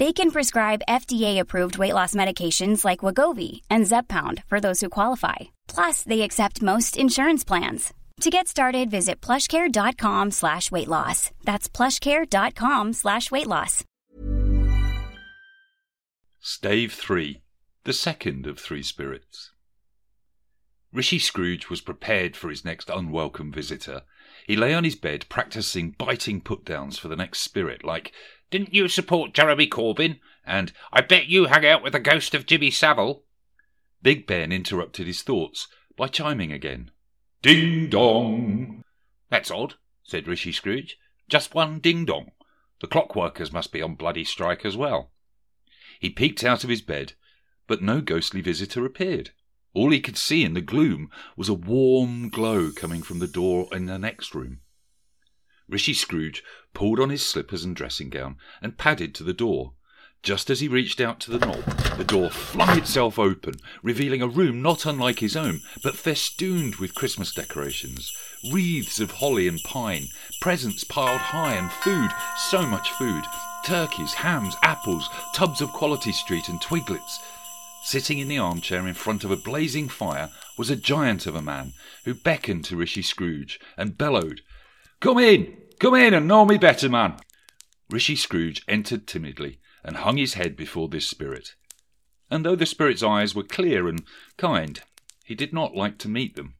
They can prescribe FDA-approved weight loss medications like Wegovy and Zepbound for those who qualify. Plus, they accept most insurance plans. To get started, visit plushcare.com slash weight loss. That's plushcare.com slash weight loss. Stave 3 The second of three spirits. Rishi Scrooge was prepared for his next unwelcome visitor. He lay on his bed practicing biting put downs for the next spirit, like, Didn't you support Jeremy Corbyn? And I bet you hang out with the ghost of Jimmy Savile. Big Ben interrupted his thoughts by chiming again. Ding dong! That's odd, said Rishi Scrooge. Just one ding dong. The clockworkers must be on bloody strike as well. He peeped out of his bed, but no ghostly visitor appeared. All he could see in the gloom was a warm glow coming from the door in the next room. Rishi Scrooge pulled on his slippers and dressing gown and padded to the door. Just as he reached out to the knob, the door flung itself open, revealing a room not unlike his own, but festooned with Christmas decorations, wreaths of holly and pine, presents piled high, and food, so much food turkeys, hams, apples, tubs of Quality Street, and twiglets. Sitting in the armchair in front of a blazing fire was a giant of a man who beckoned to Rishi Scrooge and bellowed, Come in! Come in and know me better, man! Rishi Scrooge entered timidly and hung his head before this spirit. And though the spirit's eyes were clear and kind, he did not like to meet them.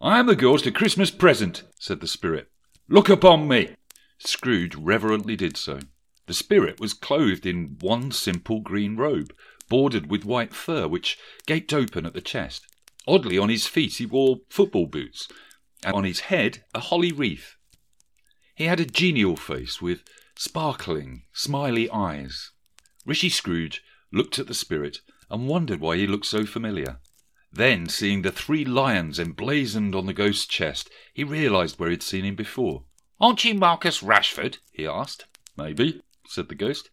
I am the ghost of Christmas present, said the spirit. Look upon me. Scrooge reverently did so. The spirit was clothed in one simple green robe, bordered with white fur, which gaped open at the chest. Oddly, on his feet he wore football boots, and on his head a holly wreath. He had a genial face with sparkling, smiley eyes. Rishi Scrooge looked at the spirit and wondered why he looked so familiar. Then, seeing the three lions emblazoned on the ghost's chest, he realized where he'd seen him before. Aren't you Marcus Rashford? he asked. Maybe, said the ghost.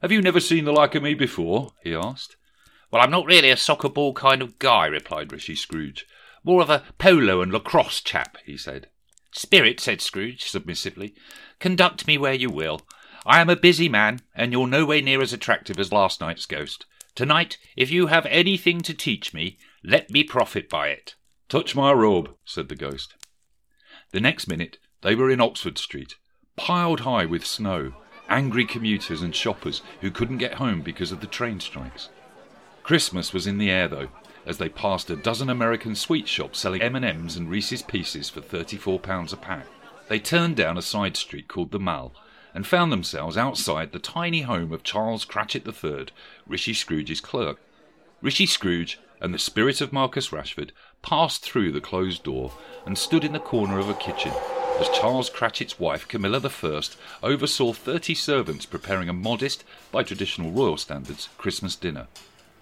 Have you never seen the like of me before? he asked. Well, I'm not really a soccer ball kind of guy, replied Rishi Scrooge. More of a polo and lacrosse chap, he said. Spirit, said Scrooge submissively, conduct me where you will. I am a busy man, and you're nowhere near as attractive as last night's ghost. Tonight, if you have anything to teach me, let me profit by it. Touch my robe, said the ghost. The next minute they were in Oxford Street, piled high with snow, angry commuters and shoppers who couldn't get home because of the train strikes. Christmas was in the air, though, as they passed a dozen American sweet shops selling M&Ms and Reese's Pieces for £34 a pack. They turned down a side street called the Mall and found themselves outside the tiny home of Charles Cratchit III, Rishi Scrooge's clerk. Rishi Scrooge and the spirit of Marcus Rashford passed through the closed door and stood in the corner of a kitchen as Charles Cratchit's wife, Camilla I, oversaw thirty servants preparing a modest, by traditional royal standards, Christmas dinner.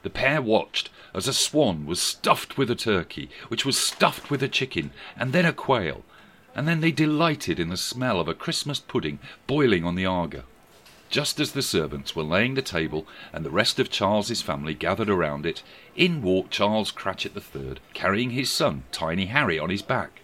The pair watched as a swan was stuffed with a turkey, which was stuffed with a chicken, and then a quail, and then they delighted in the smell of a Christmas pudding boiling on the Aga. Just as the servants were laying the table and the rest of Charles's family gathered around it, in walked Charles Cratchit III, carrying his son, Tiny Harry, on his back.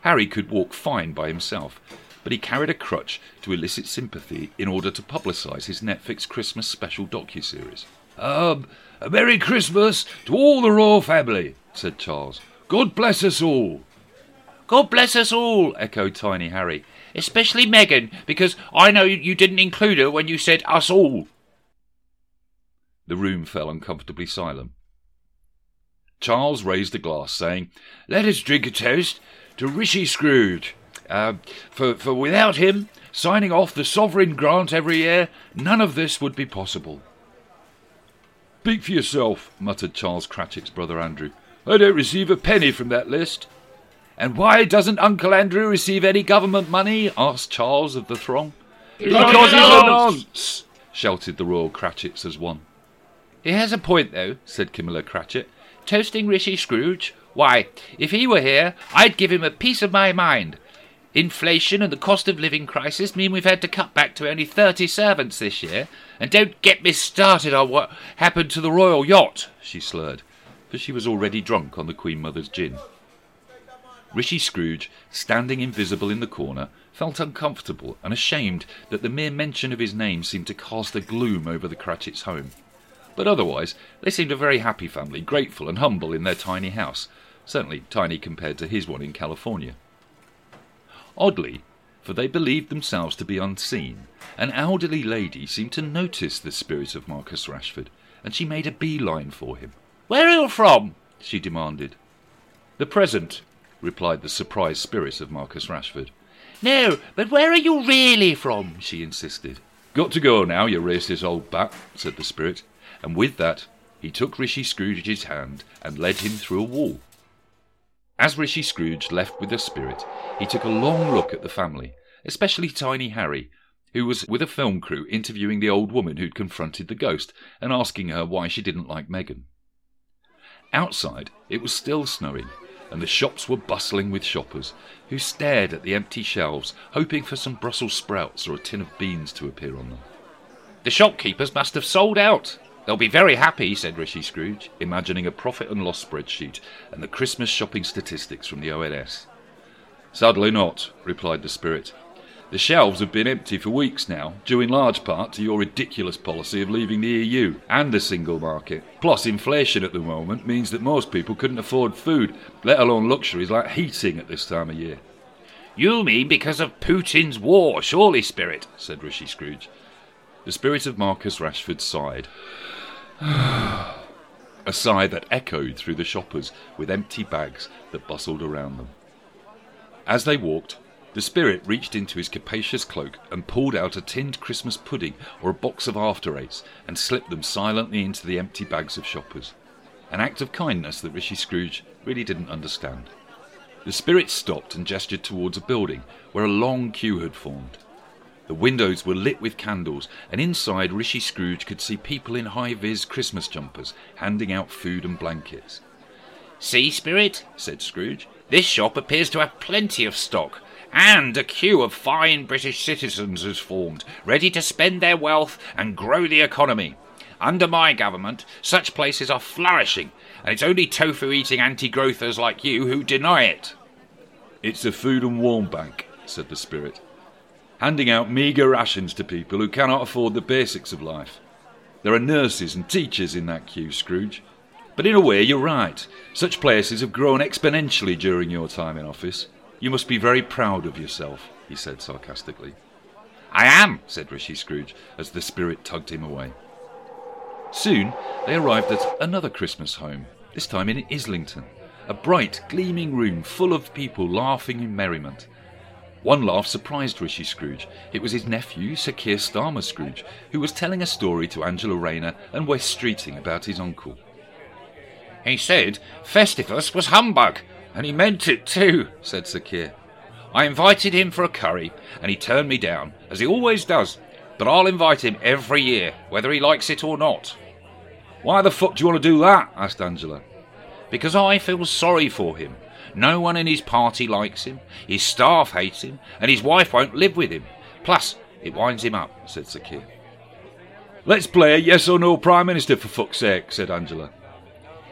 Harry could walk fine by himself, but he carried a crutch to elicit sympathy in order to publicise his Netflix Christmas special docu-series. Um, a Merry Christmas to all the royal family, said Charles. God bless us all. God bless us all, echoed Tiny Harry. Especially Meghan, because I know you didn't include her when you said us all. The room fell uncomfortably silent. Charles raised a glass, saying, Let us drink a toast to Rishi Scrooge. Uh, for, for without him signing off the sovereign grant every year, none of this would be possible. Speak for yourself, muttered Charles Cratchit's brother Andrew. I don't receive a penny from that list. And why doesn't Uncle Andrew receive any government money? asked Charles of the throng. Because he's a nonce, shouted the Royal Cratchits as one. He has a point, though, said Camilla Cratchit. Toasting Rishi Scrooge? Why, if he were here, I'd give him a piece of my mind. Inflation and the cost of living crisis mean we've had to cut back to only 30 servants this year. And don't get me started on what happened to the royal yacht, she slurred, for she was already drunk on the Queen Mother's gin. Rishi Scrooge, standing invisible in the corner, felt uncomfortable and ashamed that the mere mention of his name seemed to cast a gloom over the Cratchits' home. But otherwise, they seemed a very happy family, grateful and humble in their tiny house, certainly tiny compared to his one in California. Oddly, for they believed themselves to be unseen, an elderly lady seemed to notice the spirit of Marcus Rashford, and she made a beeline for him. Where are you from? she demanded. The present, replied the surprised spirit of Marcus Rashford. No, but where are you really from? she insisted. Got to go now, you racist old bat, said the spirit, and with that he took Rishi Scrooge's hand and led him through a wall. As Rishi Scrooge left with the spirit, he took a long look at the family, especially Tiny Harry, who was with a film crew interviewing the old woman who'd confronted the ghost and asking her why she didn't like Meghan. Outside, it was still snowing, and the shops were bustling with shoppers, who stared at the empty shelves, hoping for some Brussels sprouts or a tin of beans to appear on them. The shopkeepers must have sold out, They'll be very happy, said Rishi Scrooge, imagining a profit and loss spreadsheet and the Christmas shopping statistics from the ONS. Sadly not, replied the spirit. The shelves have been empty for weeks now, due in large part to your ridiculous policy of leaving the EU and the single market. Plus, inflation at the moment means that most people couldn't afford food, let alone luxuries like heating at this time of year. You mean because of Putin's war, surely, Spirit, said Rishi Scrooge. The spirit of Marcus Rashford sighed. a sigh that echoed through the shoppers with empty bags that bustled around them. As they walked, the spirit reached into his capacious cloak and pulled out a tinned Christmas pudding or a box of after eights and slipped them silently into the empty bags of shoppers. An act of kindness that Rishi Scrooge really didn't understand. The spirit stopped and gestured towards a building where a long queue had formed. The windows were lit with candles, and inside Rishi Scrooge could see people in high vis Christmas jumpers handing out food and blankets. See, Spirit, said Scrooge, this shop appears to have plenty of stock, and a queue of fine British citizens has formed, ready to spend their wealth and grow the economy. Under my government, such places are flourishing, and it's only tofu eating anti growthers like you who deny it. It's a food and warm bank, said the spirit handing out meagre rations to people who cannot afford the basics of life. There are nurses and teachers in that queue, Scrooge. But in a way, you're right. Such places have grown exponentially during your time in office. You must be very proud of yourself, he said sarcastically. I am, said Rishi Scrooge, as the spirit tugged him away. Soon they arrived at another Christmas home, this time in Islington, a bright, gleaming room full of people laughing in merriment. One laugh surprised Rishi Scrooge. It was his nephew, Sir Keir Starmer Scrooge, who was telling a story to Angela Rayner and Wes Streeting about his uncle. He said Festivus was humbug, and he meant it too, said Sir Keir. I invited him for a curry, and he turned me down, as he always does. But I'll invite him every year, whether he likes it or not. Why the fuck do you want to do that? asked Angela. Because I feel sorry for him. No one in his party likes him, his staff hates him, and his wife won't live with him. Plus, it winds him up, said Sir Keir. Let's play a yes or no Prime Minister for fuck's sake, said Angela.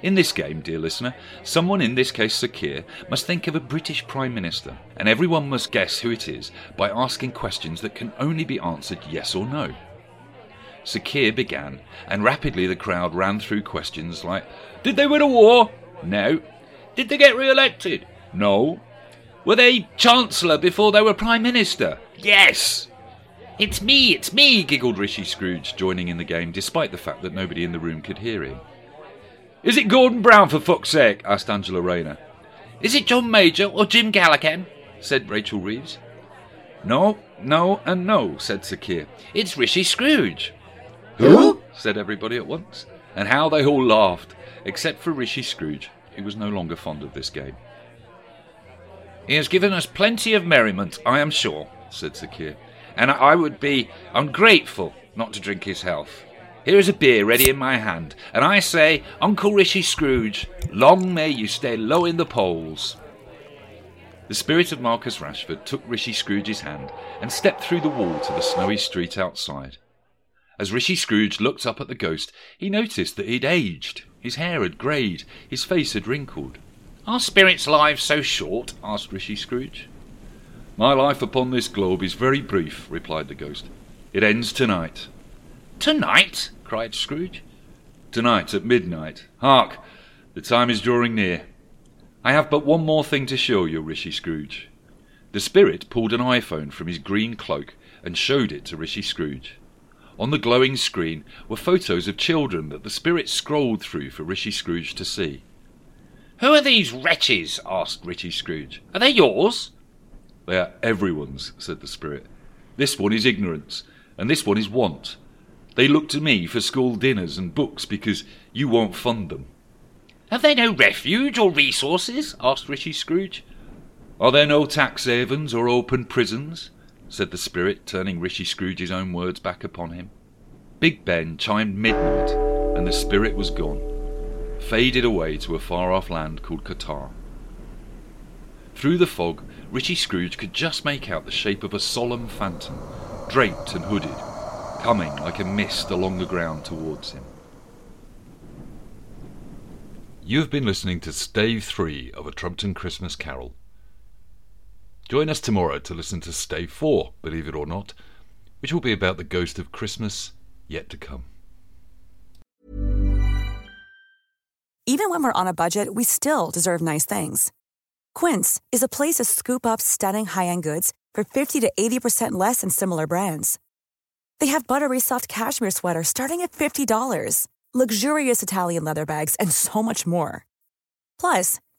In this game, dear listener, someone, in this case Sir Keir, must think of a British Prime Minister, and everyone must guess who it is by asking questions that can only be answered yes or no. Sir Keir began, and rapidly the crowd ran through questions like Did they win a war? No. Did they get re elected? No. Were they Chancellor before they were Prime Minister? Yes. It's me, it's me, giggled Rishi Scrooge, joining in the game despite the fact that nobody in the room could hear him. Is it Gordon Brown for fuck's sake? asked Angela Rayner. Is it John Major or Jim Callaghan? said Rachel Reeves. No, no, and no, said Sir Keir. It's Rishi Scrooge. Who? said everybody at once. And how they all laughed, except for Rishi Scrooge, who was no longer fond of this game. He has given us plenty of merriment, I am sure, said Sir Keir, and I would be ungrateful not to drink his health. Here is a beer ready in my hand, and I say, Uncle Rishi Scrooge, long may you stay low in the polls. The spirit of Marcus Rashford took Rishi Scrooge's hand and stepped through the wall to the snowy street outside. As Rishi Scrooge looked up at the ghost, he noticed that he'd aged. His hair had greyed, his face had wrinkled. Are spirits' lives so short? asked Rishi Scrooge. My life upon this globe is very brief, replied the ghost. It ends tonight. Tonight? cried Scrooge. Tonight at midnight. Hark! The time is drawing near. I have but one more thing to show you, Rishi Scrooge. The spirit pulled an iPhone from his green cloak and showed it to Rishi Scrooge. On the glowing screen were photos of children that the spirit scrolled through for Rishi Scrooge to see. Who are these wretches? asked Rishi Scrooge. Are they yours? They are everyone's, said the spirit. This one is ignorance, and this one is want. They look to me for school dinners and books because you won't fund them. Have they no refuge or resources? asked Rishi Scrooge. Are there no tax havens or open prisons? Said the spirit, turning Rishi Scrooge's own words back upon him. Big Ben chimed midnight, and the spirit was gone, faded away to a far off land called Qatar. Through the fog, Rishi Scrooge could just make out the shape of a solemn phantom, draped and hooded, coming like a mist along the ground towards him. You have been listening to Stave 3 of A Trumpton Christmas Carol. Join us tomorrow to listen to Stay 4, believe it or not, which will be about the ghost of Christmas yet to come. Even when we're on a budget, we still deserve nice things. Quince is a place to scoop up stunning high end goods for 50 to 80% less than similar brands. They have buttery soft cashmere sweaters starting at $50, luxurious Italian leather bags, and so much more. Plus,